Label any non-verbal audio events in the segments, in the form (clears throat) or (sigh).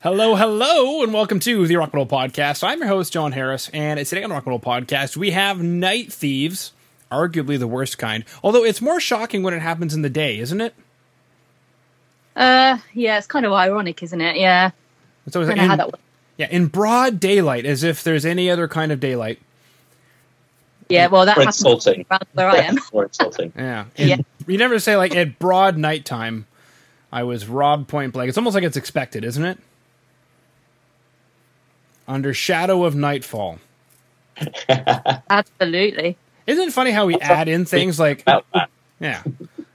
Hello, hello, and welcome to the Rock and Roll Podcast. I'm your host, Jon Harris, and today on the Rock and Roll Podcast, we have Night Thieves, arguably the worst kind. Although it's more shocking when it happens in the day, isn't it? Uh, yeah, it's kind of ironic, isn't it? Yeah. It's always I like don't know how in, that yeah, in broad daylight, as if there's any other kind of daylight. Yeah, well, that Or happens insulting. around where I am. (laughs) or insulting. Yeah. Yeah. You never say like at broad nighttime, I was robbed point blank. It's almost like it's expected, isn't it? Under shadow of nightfall. (laughs) Absolutely. Isn't it funny how we add in things like Yeah.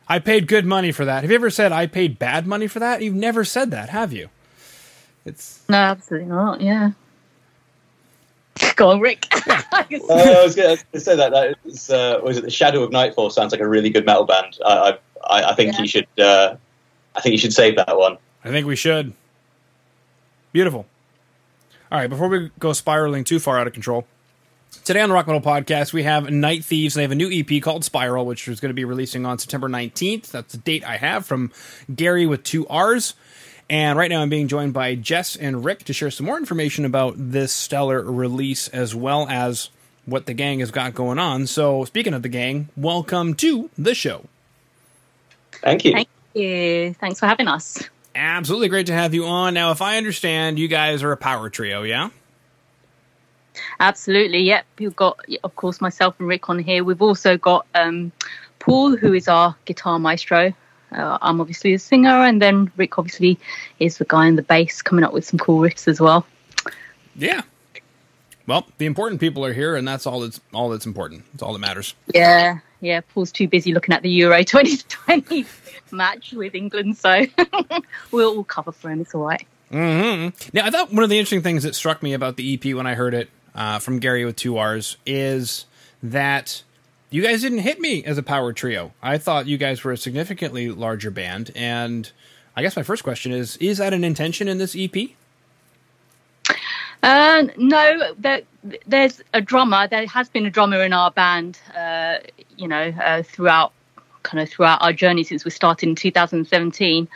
I paid good money for that. Have you ever said I paid bad money for that? You've never said that, have you? It's No, absolutely not. Yeah. (laughs) Go on, Rick. (laughs) Uh, I was going to say that. That is, uh, was it the Shadow of Nightfall? Sounds like a really good metal band. I, I, I think Yeah. you should. Uh, I think you should save that one. I think we should. Beautiful. All right, before we go spiraling too far out of control, today on the Rock Metal Podcast, we have Night Thieves. They have a new EP called Spiral, which is going to be releasing on September 19th. That's the date I have from Gary with two R's. And right now I'm being joined by Jess and Rick to share some more information about this stellar release as well as what the gang has got going on. So, speaking of the gang, welcome to the show. Thank you. Thank you. Thanks for having us. Absolutely great to have you on. Now, if I understand, you guys are a power trio, yeah? Absolutely. Yep. You've got, of course, myself and Rick on here. We've also got um, Paul, who is our guitar maestro. Uh, I'm obviously a singer, and then Rick obviously is the guy in the bass, coming up with some cool riffs as well. Yeah. Well, the important people are here, and that's all that's all that's important. It's all that matters. Yeah, yeah. Paul's too busy looking at the Euro (laughs) 2020 match with England, so (laughs) we'll, we'll cover for him. It's all right. hmm Now, I thought one of the interesting things that struck me about the EP when I heard it uh, from Gary with two R's is that you guys didn't hit me as a power trio. I thought you guys were a significantly larger band, and I guess my first question is: Is that an intention in this EP? Uh, no, there, there's a drummer. There has been a drummer in our band, uh, you know, uh, throughout kind of throughout our journey since we started in 2017.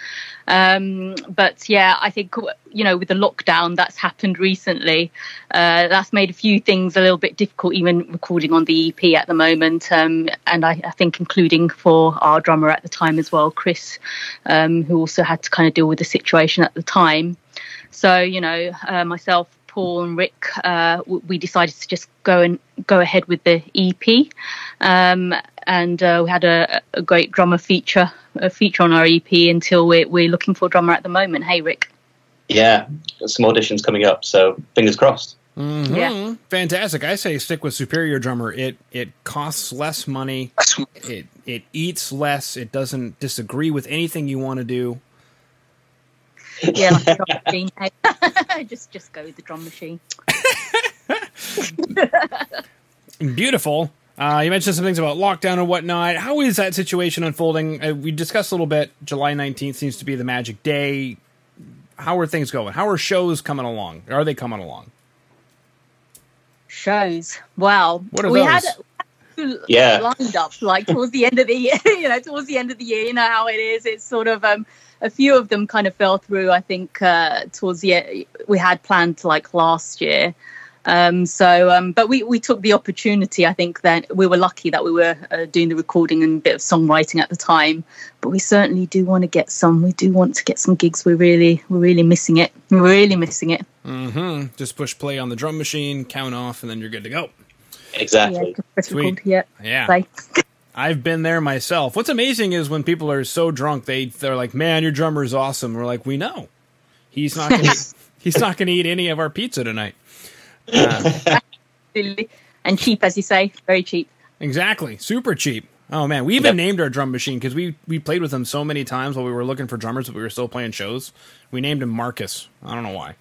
Um, but yeah, I think you know with the lockdown that's happened recently, uh, that's made a few things a little bit difficult, even recording on the EP at the moment. Um, and I, I think including for our drummer at the time as well, Chris, um, who also had to kind of deal with the situation at the time. So you know, uh, myself, Paul, and Rick, uh, we decided to just go and go ahead with the EP, um, and uh, we had a, a great drummer feature a feature on our EP until we're, we're looking for a drummer at the moment. Hey, Rick. Yeah, some auditions coming up, so fingers crossed. Mhm. Yeah. fantastic. I say stick with Superior Drummer. It it costs less money. It it eats less. It doesn't disagree with anything you want to do. Yeah, like a (laughs) drum machine. (laughs) Just just go with the drum machine. (laughs) Beautiful. Uh, you mentioned some things about lockdown and whatnot. How is that situation unfolding? Uh, we discussed a little bit. July 19th seems to be the magic day. How are things going? How are shows coming along? Are they coming along? Shows. Wow. What are we those? had Yeah. lined up like towards the end of the year. (laughs) You know, towards the end of the year, you know how it is. It's sort of um, a few of them kind of fell through. I think uh, towards the end, we had planned like last year. Um, so, um, but we, we took the opportunity. I think that we were lucky that we were uh, doing the recording and a bit of songwriting at the time. But we certainly do want to get some. We do want to get some gigs. We're really we're really missing it. We're really missing it. Mm-hmm. Just push play on the drum machine, count off, and then you're good to go. Exactly. Yeah, Sweet. Yeah. Yeah. Play. (laughs) I've been there myself. What's amazing is when people are so drunk, they they're like, "Man, your drummer is awesome." We're like, "We know, he's not gonna, (laughs) (laughs) he's not going to eat any of our pizza tonight." Uh, and cheap, as you say, very cheap. exactly, super cheap. Oh man, we even Yep. named our drum machine because we we played with him so many times while we were looking for drummers, but we were still playing shows. We named him Marcus. I don't know why.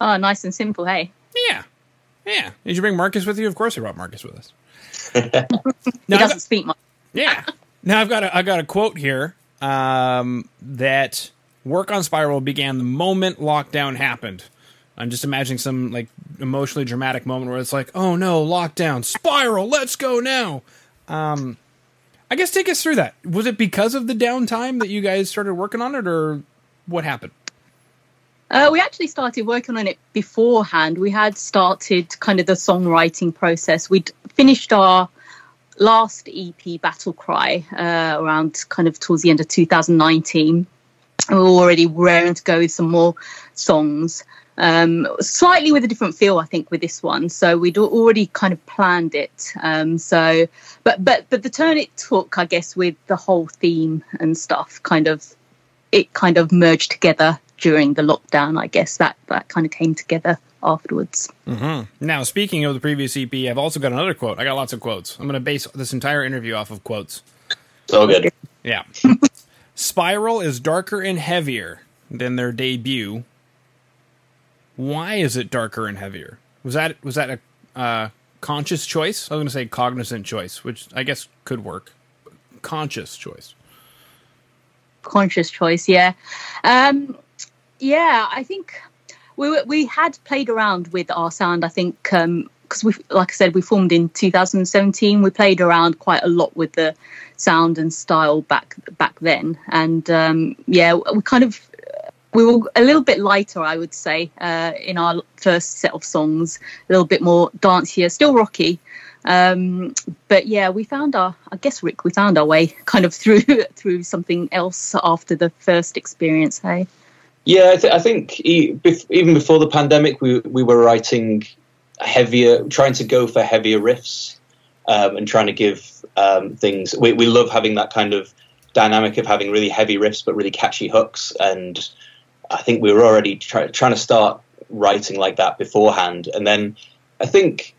Oh, nice and simple. Hey. Yeah, yeah. Did you bring Marcus with you? Of course, I brought Marcus with us. (laughs) He now, I've doesn't got, speak much. yeah. Now I've got a I got a quote here um, that work on Spiral began the moment lockdown happened. I'm just imagining some like emotionally dramatic moment where it's like, oh no, lockdown, Spiral, let's go now. Um, I guess take us through that. Was it because of the downtime that you guys started working on it, or what happened? Uh, we actually started working on it beforehand. We had started kind of the songwriting process. We'd finished our last EP, Battle Cry, uh, around kind of towards the end of 2019. We were already raring to go with some more songs. Um, slightly with a different feel, I think, with this one. So we'd already kind of planned it. Um, so, but but but the turn it took, I guess, with the whole theme and stuff, kind of, it kind of merged together during the lockdown. I guess that that kind of came together afterwards. Mm-hmm. Now, speaking of the previous EP, I've also got another quote. I got lots of quotes. I'm going to base this entire interview off of quotes. So good. Yeah. (laughs) Spiral is darker and heavier than their debut. Why is it darker and heavier? Was that was that a uh, conscious choice? I was going to say cognizant choice, which I guess could work. Conscious choice. Conscious choice, yeah. Um, yeah, I think we we had played around with our sound. I think because um, we, like I said, we formed in 2017. We played around quite a lot with the sound and style back back then, and um, yeah, we kind of we were a little bit lighter, I would say, uh, in our first set of songs. A little bit more dancier, still rocky. Um, but yeah, we found our, I guess, Rick, we found our way kind of through (laughs) through something else after the first experience. Hey. Yeah, I, th- I think even before the pandemic, we we were writing heavier, trying to go for heavier riffs, um, and trying to give um, things. We, we love having that kind of dynamic of having really heavy riffs but really catchy hooks. And I think we were already try, trying to start writing like that beforehand. And then I think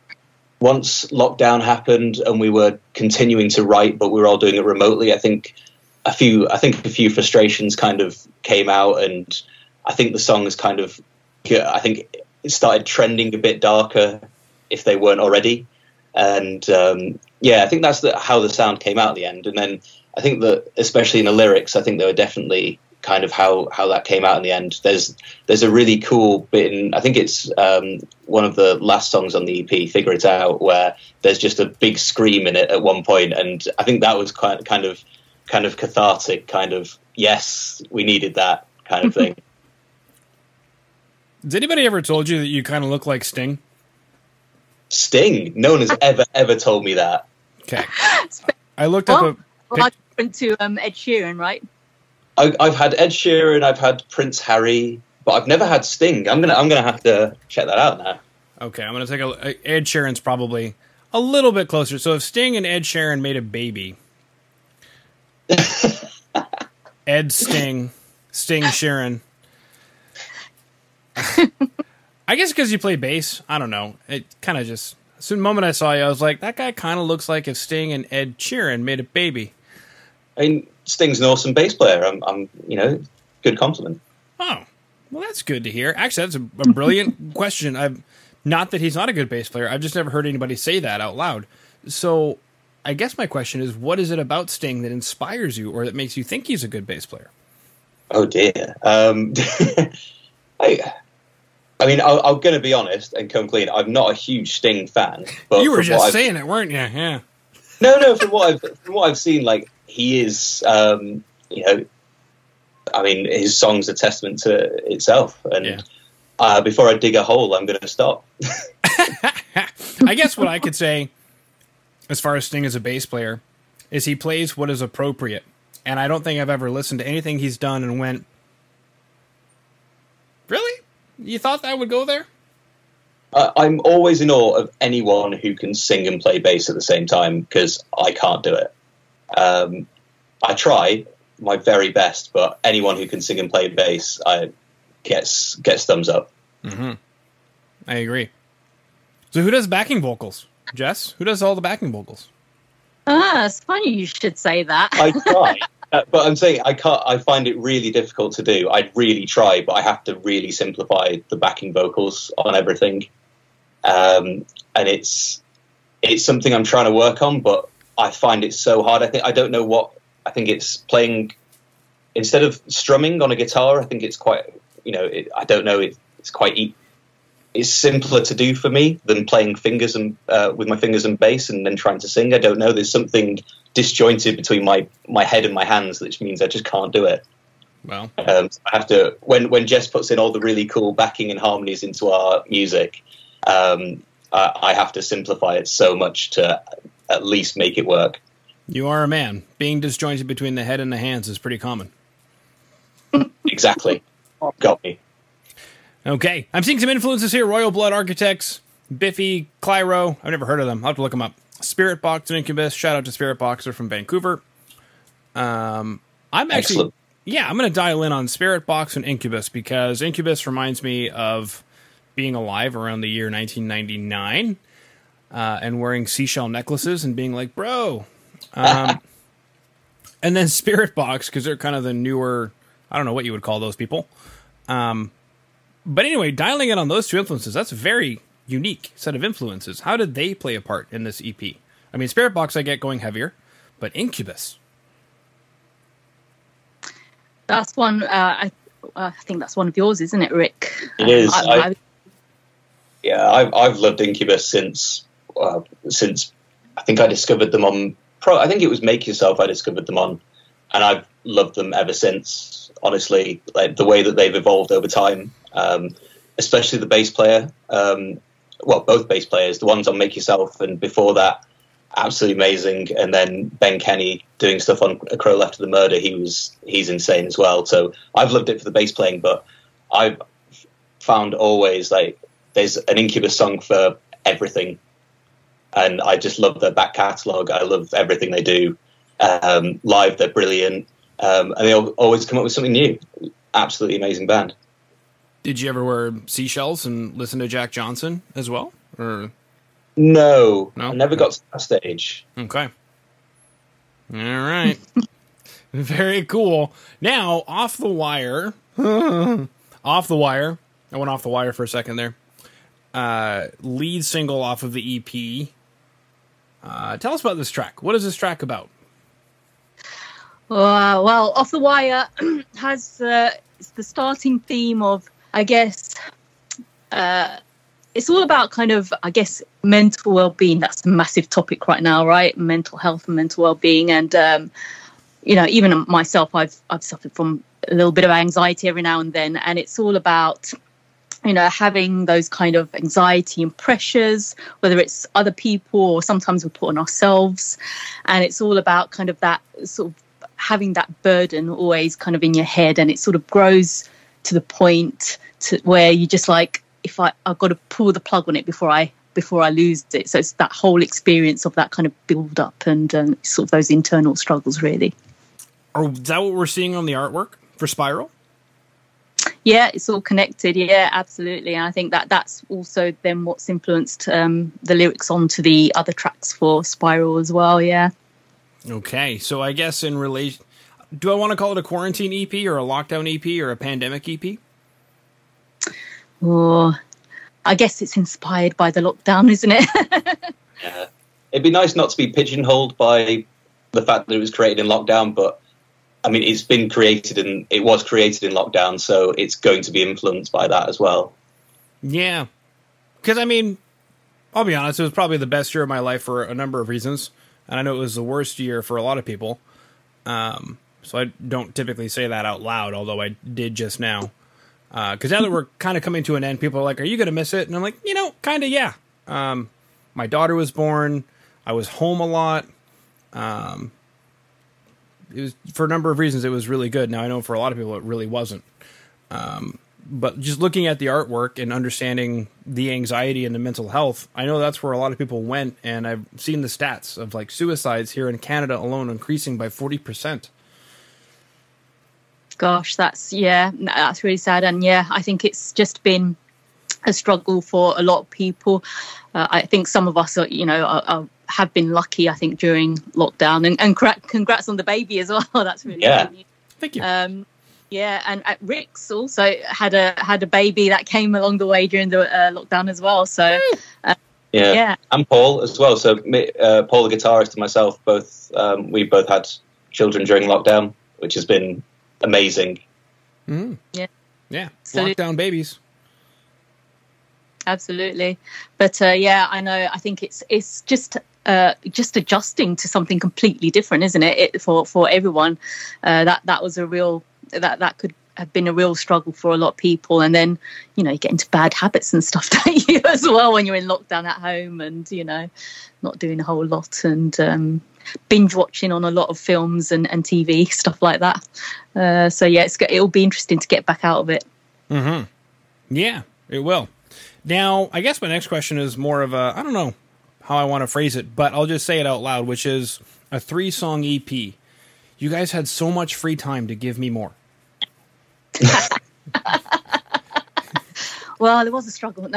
once lockdown happened and we were continuing to write, but we were all doing it remotely, I think a few I think a few frustrations kind of came out and I think the song is kind of, I think it started trending a bit darker if they weren't already. And um, yeah, I think that's the, how the sound came out at the end. And then I think that, especially in the lyrics, I think they were definitely kind of how, how that came out in the end. There's there's a really cool bit in I think it's um, one of the last songs on the EP, "Figure It Out," where there's just a big scream in it at one point, and I think that was quite kind of kind of cathartic, kind of yes, we needed that kind of (laughs) thing. Has anybody ever told you that you kind of look like Sting? Sting? No one has (laughs) ever ever told me that. Okay. (laughs) I looked up a. Well, pic- to um, Ed Sheeran, right? I, have had Ed Sheeran, I've had Prince Harry, but I've never had Sting. I'm gonna I'm gonna have to check that out now. Okay, I'm gonna take a. Ed Sheeran's probably a little bit closer. So if Sting and Ed Sheeran made a baby, (laughs) Ed Sting, Sting Sheeran. (laughs) I guess because you play bass. I don't know. It kind of just. So the moment I saw you, I was like, that guy kind of looks like if Sting and Ed Sheeran made a baby. I mean, Sting's an awesome bass player. I'm, I'm you know, good compliment. Oh, well, that's good to hear. Actually, that's a, a brilliant (laughs) question. I've not that he's not a good bass player. I've just never heard anybody say that out loud. So, I guess my question is, what is it about Sting that inspires you, or that makes you think he's a good bass player? Oh dear. Um, (laughs) I I mean, I, am going to be honest and come clean. I'm not a huge Sting fan. But you were just saying it, weren't you? Yeah. No, no. From what I've from what I've seen, like he is, um, you know, I mean, his song's a testament to itself. And yeah. uh, before I dig a hole, I'm going to stop. (laughs) I guess what I could say, as far as Sting as a bass player, is he plays what is appropriate. And I don't think I've ever listened to anything he's done and went? You thought that would go there? Uh, I'm always in awe of anyone who can sing and play bass at the same time because I can't do it. Um, I try my very best, but anyone who can sing and play bass, I gets gets thumbs up. Mm-hmm. I agree. So, who does backing vocals? Jess, who does all the backing vocals? Ah, it's funny you should say that. I try. (laughs) Uh, but I'm saying I can't. I find it really difficult to do. I'd really try, but I have to really simplify the backing vocals on everything, um, and it's it's something I'm trying to work on. But I find it so hard. I think I don't know what. I think it's playing instead of strumming on a guitar. I think it's quite. You know, it, I don't know. It, it's quite. It's simpler to do for me than playing fingers and uh, with my fingers and bass and then trying to sing. I don't know. There's something disjointed between my my head and my hands, which means I just can't do it. Well, Um, I have to when when Jess puts in all the really cool backing and harmonies into our music. Um, I, I have to simplify it so much to at least make it work. you are a man. Being disjointed between the head and the hands is pretty common. Exactly, (laughs) got me. Okay, I'm seeing some influences here. Royal Blood Architects, Biffy Clyro. I've never heard of them. I'll have to look them up. Spiritbox and Incubus. Shout out to Spirit Boxer from Vancouver. Um, I'm actually, Excellent. yeah, I'm going to dial in on Spiritbox and Incubus because Incubus reminds me of being alive around the year 1999 uh, and wearing seashell necklaces and being like, bro. Um, (laughs) and then Spiritbox because they're kind of the newer. I don't know what you would call those people. Um, but anyway, dialing in on those two influences, that's a very unique set of influences. How did they play a part in this EP? I mean, Spiritbox, I get going heavier, but Incubus. That's one. Uh, I, I think that's one of yours, isn't it, Rick? It is. I, I- I, Yeah, I've I've loved Incubus since uh, since I think I discovered them on. Pro, I think it was Make Yourself. I discovered them on, and I've loved them ever since. Honestly, like the way that they've evolved over time, um, especially the bass player. Um, well, both bass players, the ones on Make Yourself, and before that, absolutely amazing. And then Ben Kenny doing stuff on A Crow Left of the Murder. He was he's insane as well. So I've loved it for the bass playing, but I've found always like there's an Incubus song for everything, and I just love their back catalogue. I love everything they do. Um, live, they're brilliant, um, and they always come up with something new. Absolutely amazing band. Did you ever wear seashells and listen to Jack Johnson as well? Or No, No? I never got to that stage. okay, all right, (laughs) very cool. Now off the wire, (laughs) off the wire. I went off the wire for a second there. Uh, lead single off of the EP. Uh, tell us about this track. What is this track about? Uh, well, Off the Wire (clears throat) has uh, it's the starting theme of, I guess, uh, it's all about kind of, I guess, mental well being. That's a massive topic right now, right? Mental health and mental well being. And, um, you know, even myself, I've, I've suffered from a little bit of anxiety every now and then. And it's all about, you know, having those kind of anxiety and pressures, whether it's other people or sometimes we put on ourselves. And it's all about kind of that sort of having that burden always kind of in your head and it sort of grows to the point to where you just like if I I've got to pull the plug on it before I before I lose it. So it's that whole experience of that kind of build up and um, sort of those internal struggles really. Or is that what we're seeing on the artwork for Spiral? Yeah, it's all connected. Yeah, absolutely. And I think that that's also then what's influenced um, the lyrics onto the other tracks for Spiral as well. Yeah. Okay, so I guess in relation, do I want to call it a quarantine EP or a lockdown EP or a pandemic EP? Or I guess it's inspired by the lockdown, (laughs) isn't it? Yeah. It'd be nice not to be pigeonholed by the fact that it was created in lockdown, but I mean, it's been created and it was created in lockdown, so it's going to be influenced by that as well. Yeah, because I mean, I'll be honest, it was probably the best year of my life for a number of reasons, and I know it was the worst year for a lot of people. Um, so I don't typically say that out loud, although I did just now. Because now that we're kind of coming to an end, people are like, "Are you going to miss it?" And I'm like, you know, kind of, yeah. Um, my daughter was born. I was home a lot. Um, it was for a number of reasons. It was really good. Now I know for a lot of people it really wasn't. Um, but just looking at the artwork and understanding the anxiety and the mental health, I know that's where a lot of people went. And I've seen the stats of like suicides here in Canada alone increasing by forty percent. Gosh, that's yeah, that's really sad. And yeah, I think it's just been a struggle for a lot of people. Uh, I think some of us are, you know, are, are, have been lucky. I think during lockdown, and, and congrats on the baby as well. (laughs) that's really Yeah. good. Thank you. Um, yeah, and uh, Rick's also had a had a baby that came along the way during the uh, lockdown as well. So Yeah. yeah, And Paul as well. So me- uh, Paul, the guitarist, and myself, both um, we both had children during lockdown, which has been amazing. Mhm. Yeah. yeah, So- lockdown babies. absolutely. But uh, yeah, I know. I think it's it's just uh, just adjusting to something completely different, isn't it? it for for everyone, uh, that that was a real that that could have been a real struggle for a lot of people. And then, you know, you get into bad habits and stuff, (laughs) don't you, as well, when you're in lockdown at home and, you know, not doing a whole lot and um, binge watching on a lot of films and, and TV, (laughs) stuff like that. Uh, so, yeah, it's, it'll be interesting to get back out of it. Mm-hmm. Yeah, it will. Now, I guess my next question is more of a, I don't know how I want to phrase it, but I'll just say it out loud, which is a three song EP. You guys had so much free time to give me more. (laughs) well, there was a struggle. (laughs)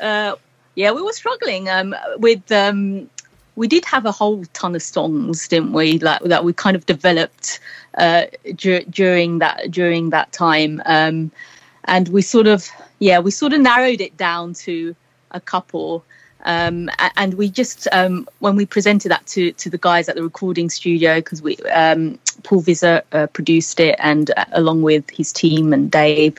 uh, yeah, we were struggling um, with. Um, we did have a whole ton of songs, didn't we? Like that we kind of developed uh, dur- during that during that time, um, and we sort of yeah we sort of narrowed it down to a couple. Um, and we just um, when we presented that to to the guys at the recording studio because we um, Paul Visser uh, produced it and uh, along with his team and Dave,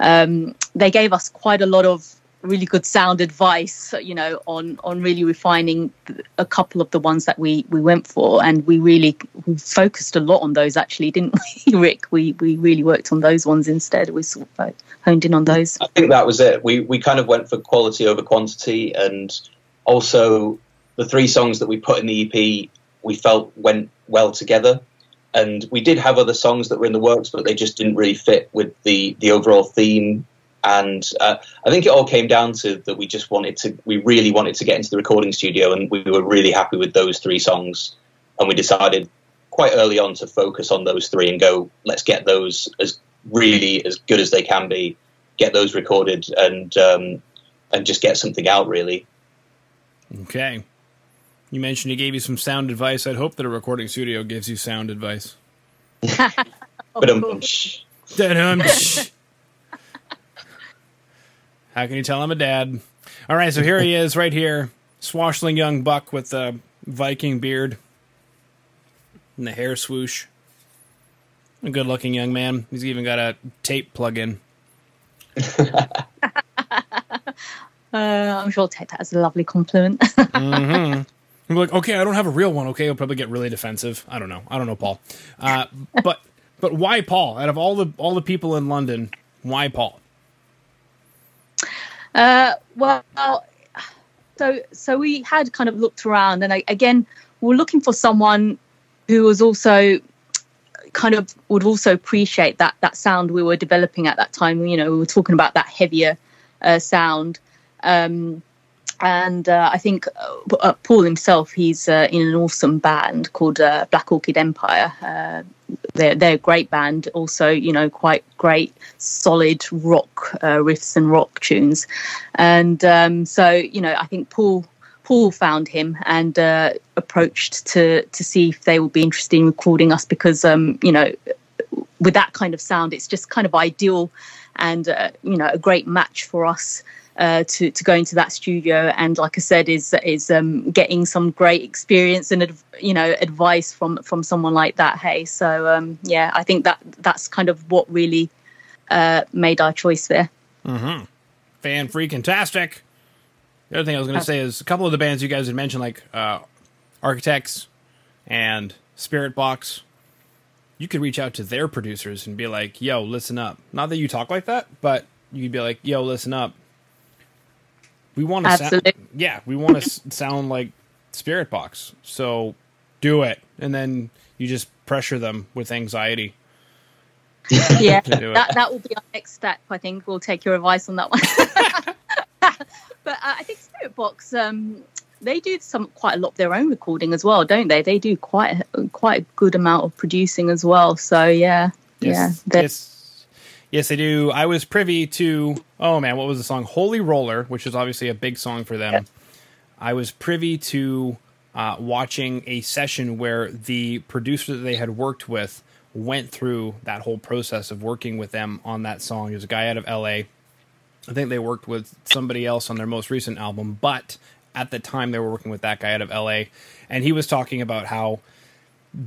um, they gave us quite a lot of really good sound advice you know on on really refining a couple of the ones that we we went for. And we really we focused a lot on those actually didn't we (laughs) rick? We we really worked on those ones instead. We sort of honed in on those. I think that was it. We we kind of went for quality over quantity. And also the three songs that we put in the ep we felt went well together. And we did have other songs that were in the works but they just didn't really fit with the the overall theme and uh, I think it all came down to that we just wanted to, we really wanted to get into the recording studio, and we were really happy with those three songs, and we decided quite early on to focus on those three and go, let's get those as really as good as they can be, get those recorded, and um, and just get something out really. Okay. You mentioned he gave you some sound advice. I'd hope that a recording studio gives you sound advice. (laughs) but um, (laughs) (laughs) How can you tell I'm a dad? All right, so here he is, right here, swashing young buck with the Viking beard and the hair swoosh. A good-looking young man. He's even got a tape plug-in. (laughs) uh, I'm sure take that as a lovely compliment. (laughs) mm-hmm. I'm like, okay, I don't have a real one. Okay, he'll probably get really defensive. I don't know. I don't know, Paul. Uh, (laughs) but but why Paul? Out of all the all the people in London, why Paul? Uh, well, so so we had kind of looked around, and I, again, we we're looking for someone who was also kind of would also appreciate that that sound we were developing at that time. You know, we were talking about that heavier uh, sound. Um, and uh, I think uh, uh Paul himself, he's uh, in an awesome band called uh, Black Orchid Empire. Uh, they're they're a great band, also you know quite great solid rock riffs and rock tunes, and um, so you know I think Paul Paul found him and approached to to see if they would be interested in recording us because um, you know with that kind of sound, it's just kind of ideal and you know a great match for us uh, to to go into that studio and like I said is is um, getting some great experience and you know advice from from someone like that hey? So um, yeah I think that that's kind of what really uh, made our choice there. Mm-hmm. fan freaking tastic the other thing I was going to say is a couple of the bands you guys had mentioned like uh, Architects and Spiritbox you could reach out to their producers and be like yo listen up. Not that you talk like that but you'd be like yo listen up we want to sound, yeah, we want to sound like Spiritbox. So do it, and then you just pressure them with anxiety. (laughs) Yeah, that that will be our next step. I think we'll take your advice on that one. (laughs) but uh, I think Spiritbox, um, they do some quite a lot of their own recording as well, don't they? They do quite a, quite a good amount of producing as well. So yeah, yes, yeah, yes, Yes, they do. I was privy to oh man, what was the song? Holy Roller, which is obviously a big song for them. I was privy to uh, watching a session where the producer that they had worked with went through that whole process of working with them on that song. He was a guy out of LA. I think they worked with somebody else on their most recent album, but at the time they were working with that guy out of LA. And he was talking about how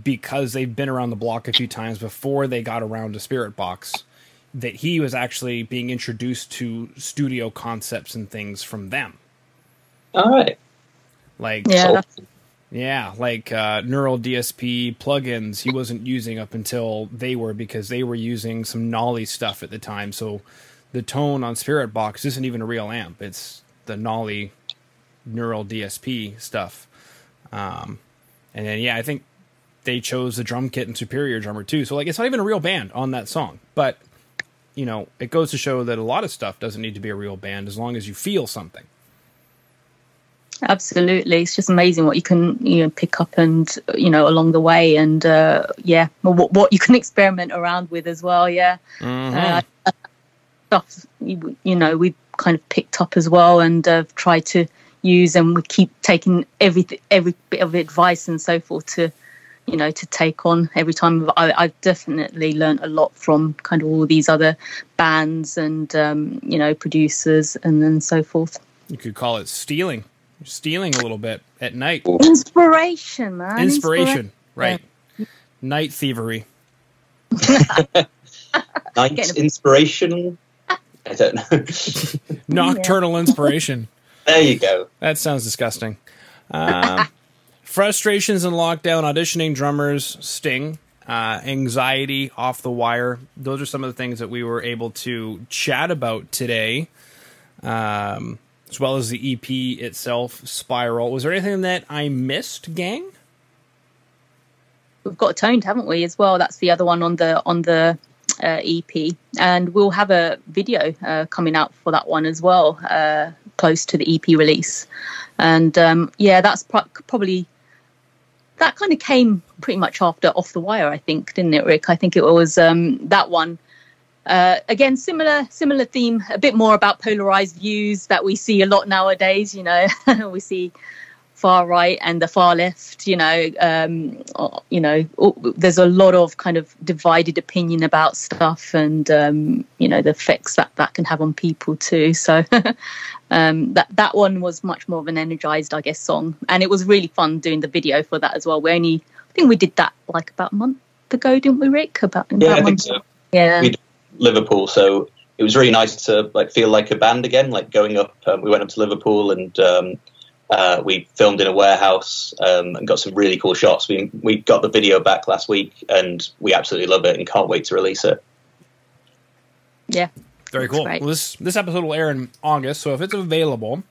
because they've been around the block a few times before they got around to Spiritbox, that he was actually being introduced to studio concepts and things from them. All right. Like yeah. Yeah, like uh, Neural DSP plugins, he wasn't using up until they were because they were using some Nolly stuff at the time. So the tone on Spiritbox isn't even a real amp; it's the Nolly Neural DSP stuff. Um, and then yeah, I think they chose the drum kit and Superior drummer too. So like, it's not even a real band on that song, but you know, it goes to show that a lot of stuff doesn't need to be a real band as long as you feel something. Absolutely, it's just amazing what you can you know pick up and you know along the way, and uh, yeah, what, what you can (laughs) experiment around with as well. Yeah, Mm-hmm. uh, stuff you, you know we've kind of picked up as well, and uh, tried to use, and we keep taking every every bit of advice and so forth to you know to take on every time. I, I've definitely learned a lot from kind of all these other bands and um, you know producers and then so forth. You could call it stealing. You're stealing a little bit at night. Inspiration, man. Inspiration, right? Night thievery. (laughs) Night inspirational. I don't know. (laughs) Nocturnal inspiration. there you go. That sounds disgusting. Um, frustrations in lockdown, auditioning drummers, Sting, uh, anxiety off the wire. Those are some of the things that we were able to chat about today, um, as well as the EP itself, Spiral. Was there anything that I missed, gang? we've got toned haven't we as well that's the other one on the on the uh, ep and we'll have a video uh, coming out for that one as well uh, close to the ep release and um, yeah that's pro- probably that kind of came pretty much after off the wire i think didn't it rick? I think it was um, that one. Uh, again similar similar theme a bit more about polarized views that we see a lot nowadays you know. (laughs) We see far right and the far left you know um you know there's a lot of kind of divided opinion about stuff and um you know the effects that that can have on people too. So (laughs) um that that one was much more of an energized i guess song. And it was really fun doing the video for that as well. We only i think we did that like about a month ago didn't we rick? About Yeah, about I a think so. yeah. We- Liverpool, so it was really nice to like feel like a band again. Like going up, um, we went up to Liverpool and um, uh, we filmed in a warehouse um, and got some really cool shots. We we got the video back last week and we absolutely love it and can't wait to release it. yeah Very cool. Well, this this episode will air in August, so if it's available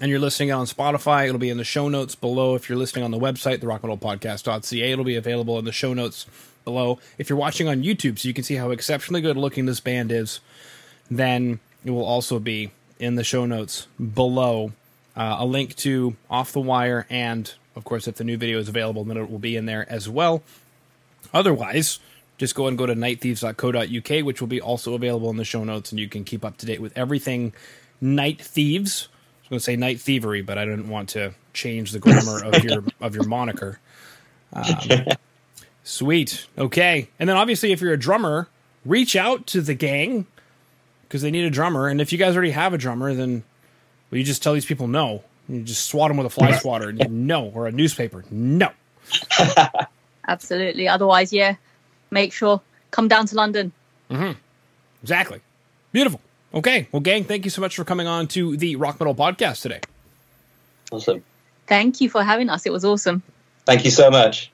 and you're listening on Spotify, it'll be in the show notes below. If you're listening on the website, the therockmetalpodcast.ca, it'll be available in the show notes below. If you're watching on YouTube, so you can see how exceptionally good looking this band is, then it will also be in the show notes below. Uh, a link to Off the Wire, and of course, if the new video is available, then it will be in there as well. Otherwise, just go and go to nightthieves.co.uk, which will be also available in the show notes, and you can keep up to date with everything Night Thieves. I was going to say Night Thievery, but I didn't want to change the grammar of your (laughs) of your moniker. Um, sweet. Okay. And then obviously, if you're a drummer, reach out to the gang because they need a drummer. And if you guys already have a drummer, then well, you just tell these people no. You just swat them with a fly (laughs) swatter and you no, or a newspaper. No. (laughs) absolutely otherwise yeah make sure come down to london Mm-hmm. Exactly. Beautiful. Okay. Well, gang, thank you so much for coming on to the Rock Metal Podcast today. Awesome. thank you for having us it was awesome Thank you so much.